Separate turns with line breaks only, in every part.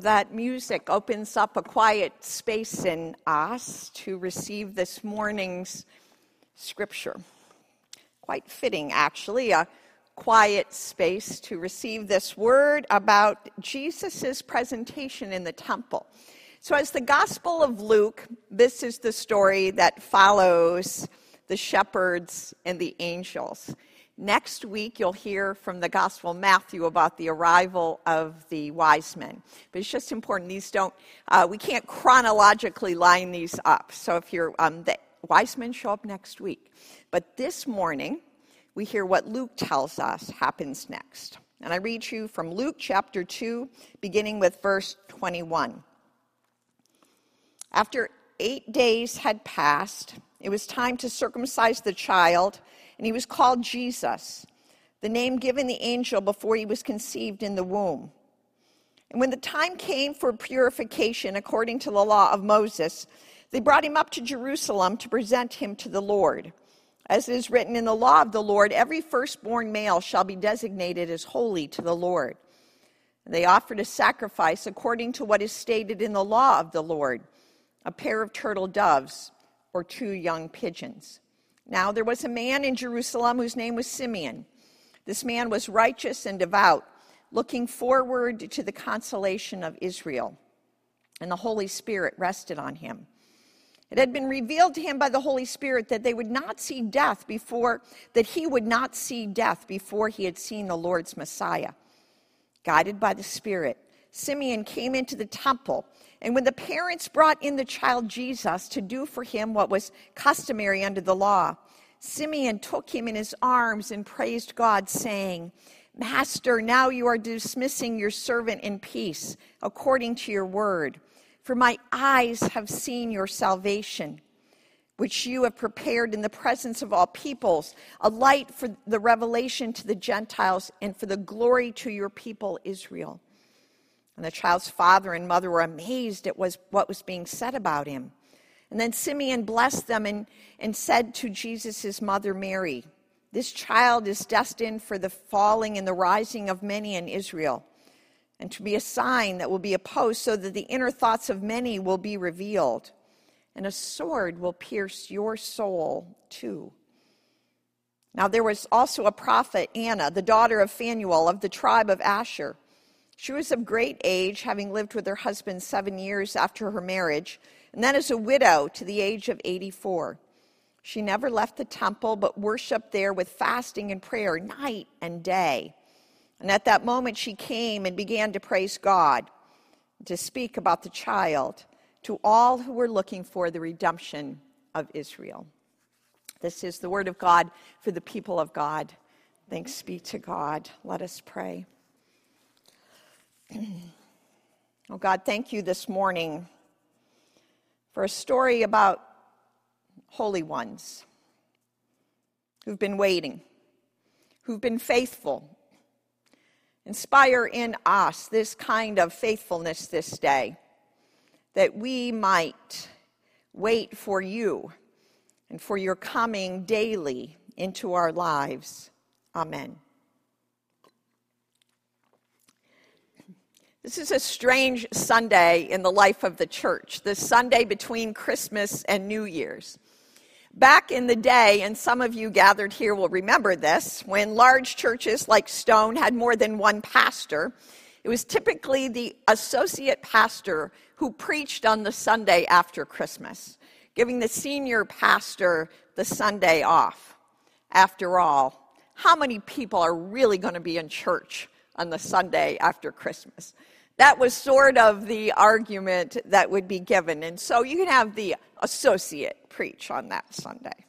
that music opens up a quiet space in us to receive this morning's scripture. Quite fitting, actually, a quiet space to receive this word about Jesus' presentation in the temple. So, as the Gospel of Luke, this is the story that follows the shepherds and the angels. Next week, you'll hear from the Gospel of Matthew about the arrival of the wise men. But it's just important, these don't, uh, we can't chronologically line these up. So if you're, um, the wise men show up next week. But this morning, we hear what Luke tells us happens next. And I read you from Luke chapter 2, beginning with verse 21. After eight days had passed, it was time to circumcise the child and he was called Jesus, the name given the angel before he was conceived in the womb. And when the time came for purification according to the law of Moses, they brought him up to Jerusalem to present him to the Lord. As it is written in the law of the Lord, every firstborn male shall be designated as holy to the Lord. And they offered a sacrifice according to what is stated in the law of the Lord a pair of turtle doves or two young pigeons. Now, there was a man in Jerusalem whose name was Simeon. This man was righteous and devout, looking forward to the consolation of Israel. And the Holy Spirit rested on him. It had been revealed to him by the Holy Spirit that they would not see death before, that he would not see death before he had seen the Lord's Messiah. Guided by the Spirit, Simeon came into the temple. And when the parents brought in the child Jesus to do for him what was customary under the law, Simeon took him in his arms and praised God, saying, Master, now you are dismissing your servant in peace, according to your word. For my eyes have seen your salvation, which you have prepared in the presence of all peoples, a light for the revelation to the Gentiles and for the glory to your people Israel. And the child's father and mother were amazed at what was being said about him. And then Simeon blessed them and, and said to Jesus' mother Mary, This child is destined for the falling and the rising of many in Israel, and to be a sign that will be opposed, so that the inner thoughts of many will be revealed. And a sword will pierce your soul too. Now there was also a prophet, Anna, the daughter of Phanuel of the tribe of Asher. She was of great age, having lived with her husband seven years after her marriage, and then as a widow to the age of 84. She never left the temple, but worshiped there with fasting and prayer night and day. And at that moment, she came and began to praise God, to speak about the child to all who were looking for the redemption of Israel. This is the word of God for the people of God. Thanks be to God. Let us pray. Oh God, thank you this morning for a story about holy ones who've been waiting, who've been faithful. Inspire in us this kind of faithfulness this day, that we might wait for you and for your coming daily into our lives. Amen. This is a strange Sunday in the life of the church, the Sunday between Christmas and New Year's. Back in the day, and some of you gathered here will remember this, when large churches like Stone had more than one pastor, it was typically the associate pastor who preached on the Sunday after Christmas, giving the senior pastor the Sunday off. After all, how many people are really going to be in church on the Sunday after Christmas? That was sort of the argument that would be given. And so you can have the associate preach on that Sunday.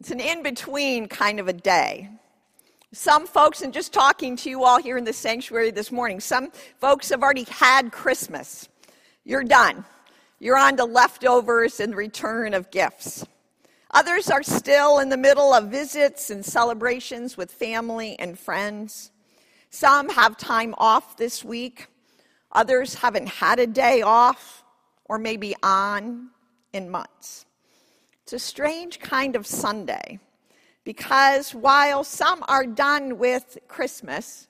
It's an in between kind of a day. Some folks, and just talking to you all here in the sanctuary this morning, some folks have already had Christmas. You're done. You're on to leftovers and return of gifts. Others are still in the middle of visits and celebrations with family and friends. Some have time off this week, others haven't had a day off or maybe on in months. It's a strange kind of Sunday because while some are done with Christmas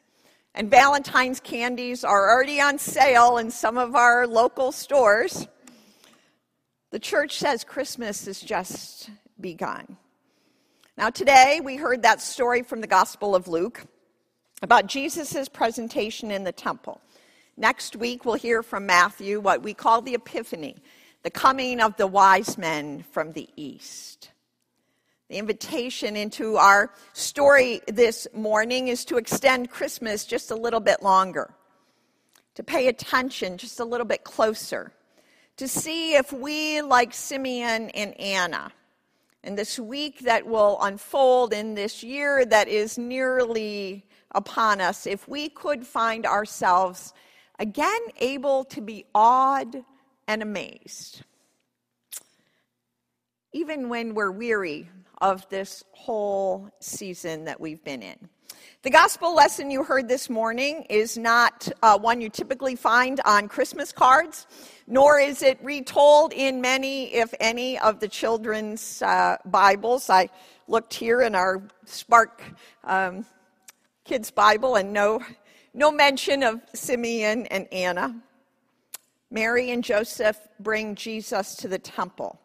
And Valentine's candies are already on sale in some of our local stores. The church says Christmas has just begun. Now, today we heard that story from the Gospel of Luke about Jesus' presentation in the temple. Next week, we'll hear from Matthew what we call the Epiphany, the coming of the wise men from the east. The invitation into our story this morning is to extend Christmas just a little bit longer, to pay attention just a little bit closer, to see if we, like Simeon and Anna, in this week that will unfold in this year that is nearly upon us, if we could find ourselves again able to be awed and amazed. Even when we're weary of this whole season that we've been in. The gospel lesson you heard this morning is not uh, one you typically find on Christmas cards, nor is it retold in many, if any, of the children's uh, Bibles. I looked here in our Spark um, Kids Bible and no, no mention of Simeon and Anna. Mary and Joseph bring Jesus to the temple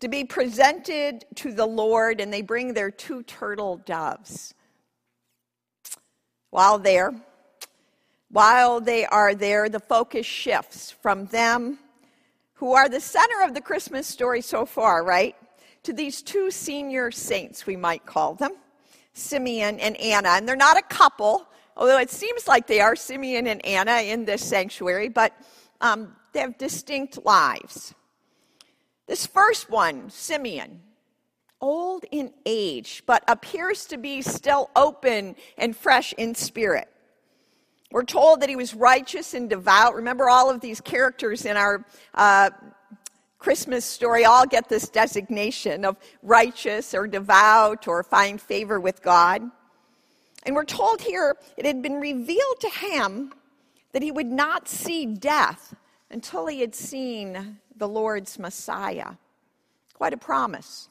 to be presented to the Lord, and they bring their two turtle doves. While there, while they are there, the focus shifts from them, who are the center of the Christmas story so far, right, to these two senior saints, we might call them, Simeon and Anna. And they're not a couple, although it seems like they are, Simeon and Anna, in this sanctuary, but um, they have distinct lives. This first one, Simeon, old in age, but appears to be still open and fresh in spirit. We're told that he was righteous and devout. Remember, all of these characters in our uh, Christmas story all get this designation of righteous or devout or find favor with God. And we're told here it had been revealed to him that he would not see death until he had seen the Lord's Messiah. Quite a promise.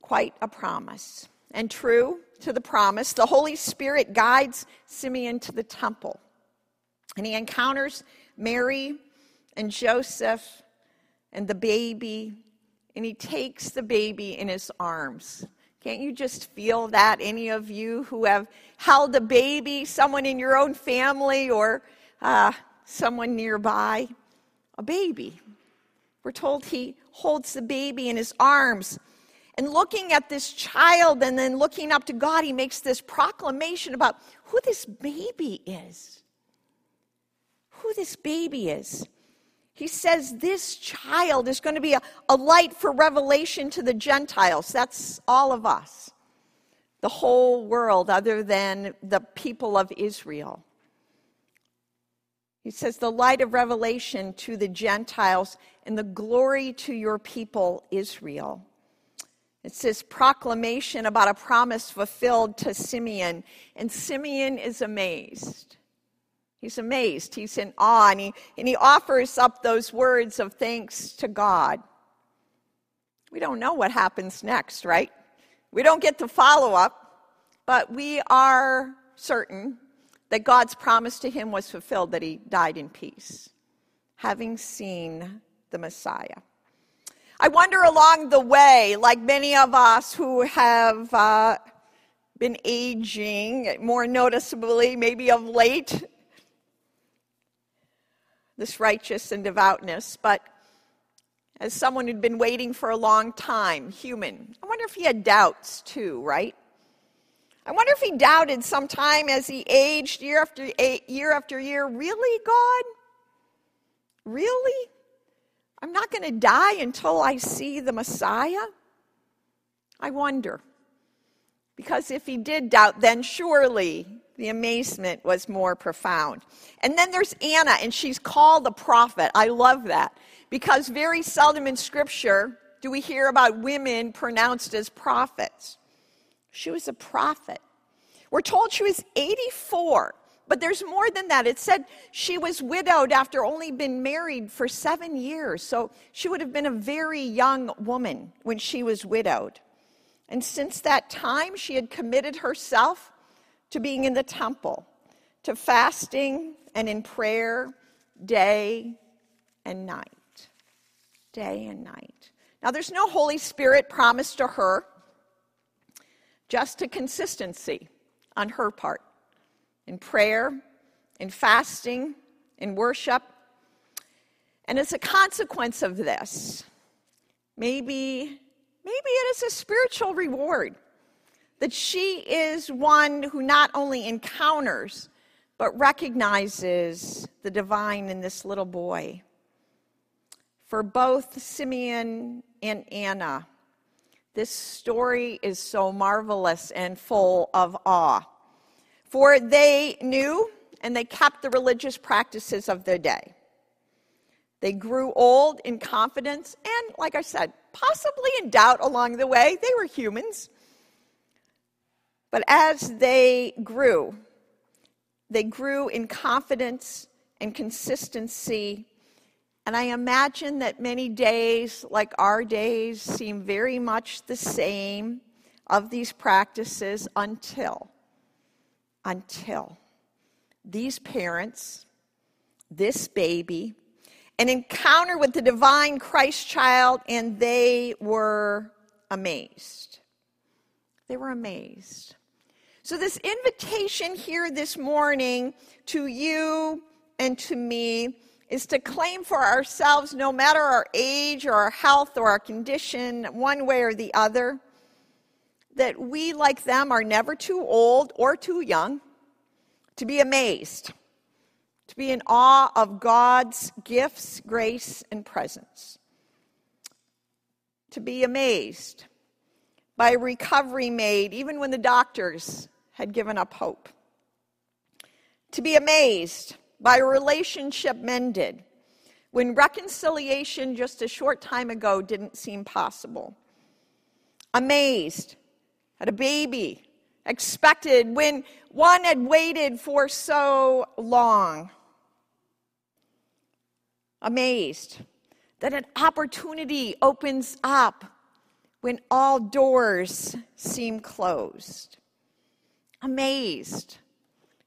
Quite a promise. And true to the promise, the Holy Spirit guides Simeon to the temple. And he encounters Mary and Joseph and the baby, and he takes the baby in his arms. Can't you just feel that? Any of you who have held a baby, someone in your own family, or uh, someone nearby? a baby. We're told he holds the baby in his arms. And looking at this child and then looking up to God, he makes this proclamation about who this baby is. Who this baby is. He says this child is going to be a, a light for revelation to the Gentiles. That's all of us, the whole world, other than the people of Israel. He says, the light of revelation to the Gentiles and the glory to your people, Israel. It's this proclamation about a promise fulfilled to Simeon, and Simeon is amazed. He's amazed. He's in awe, and he, and he offers up those words of thanks to God. We don't know what happens next, right? We don't get to follow up, but we are certain that God's promise to him was fulfilled, that he died in peace, having seen the Messiah. I wonder along the way, like many of us who have uh, been aging, more noticeably, maybe of late, this righteous and devoutness, but as someone who'd been waiting for a long time, human, I wonder if he had doubts too, right? I wonder if he doubted sometime as he aged year after year after year, really, God? Really? I'm not going to die until I see the Messiah? I wonder. Because if he did doubt, then surely the amazement was more profound. And then there's Anna, and she's called the prophet. I love that. Because very seldom in Scripture do we hear about women pronounced as prophets. She was a prophet. We're told she was 84, but there's more than that. It said she was widowed after only been married for seven years. So she would have been a very young woman when she was widowed. And since that time, she had committed herself to being in the temple, to fasting and in prayer day and night. Day and night. Now, there's no Holy Spirit promised to her, just a consistency on her part in prayer, in fasting, in worship. And as a consequence of this, maybe, maybe it is a spiritual reward that she is one who not only encounters, but recognizes the divine in this little boy. For both Simeon and Anna, this story is so marvelous and full of awe. For they knew and they kept the religious practices of their day. They grew old in confidence and, like I said, possibly in doubt along the way. They were humans. But as they grew, they grew in confidence and consistency. And I imagine that many days, like our days, seem very much the same of these practices until, until these parents, this baby, an encounter with the divine Christ child, and they were amazed. They were amazed. So, this invitation here this morning to you and to me is to claim for ourselves, no matter our age or our health or our condition, one way or the other, that we, like them, are never too old or too young to be amazed, to be in awe of God's gifts, grace, and presence, to be amazed by recovery made, even when the doctors had given up hope. To be amazed by a relationship mended when reconciliation just a short time ago didn't seem possible. Amazed at a baby expected when one had waited for so long. Amazed that an opportunity opens up when all doors seem closed amazed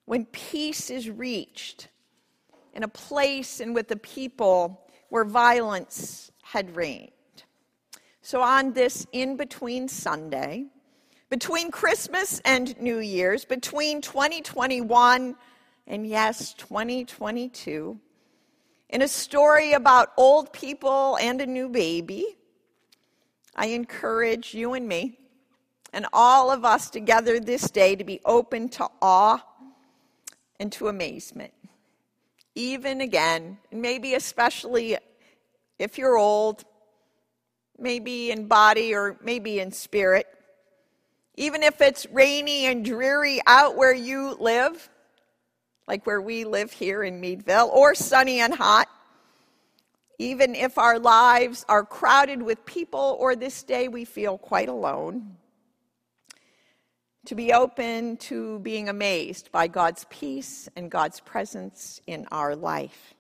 when peace is reached in a place and with the people where violence had reigned. So, on this in between Sunday, between Christmas and New Year's, between 2021 and yes, 2022, in a story about old people and a new baby, I encourage you and me and all of us together this day to be open to awe and to amazement. Even again, maybe especially if you're old, maybe in body or maybe in spirit, even if it's rainy and dreary out where you live, like where we live here in Meadville, or sunny and hot, even if our lives are crowded with people or this day we feel quite alone to be open to being amazed by God's peace and God's presence in our life.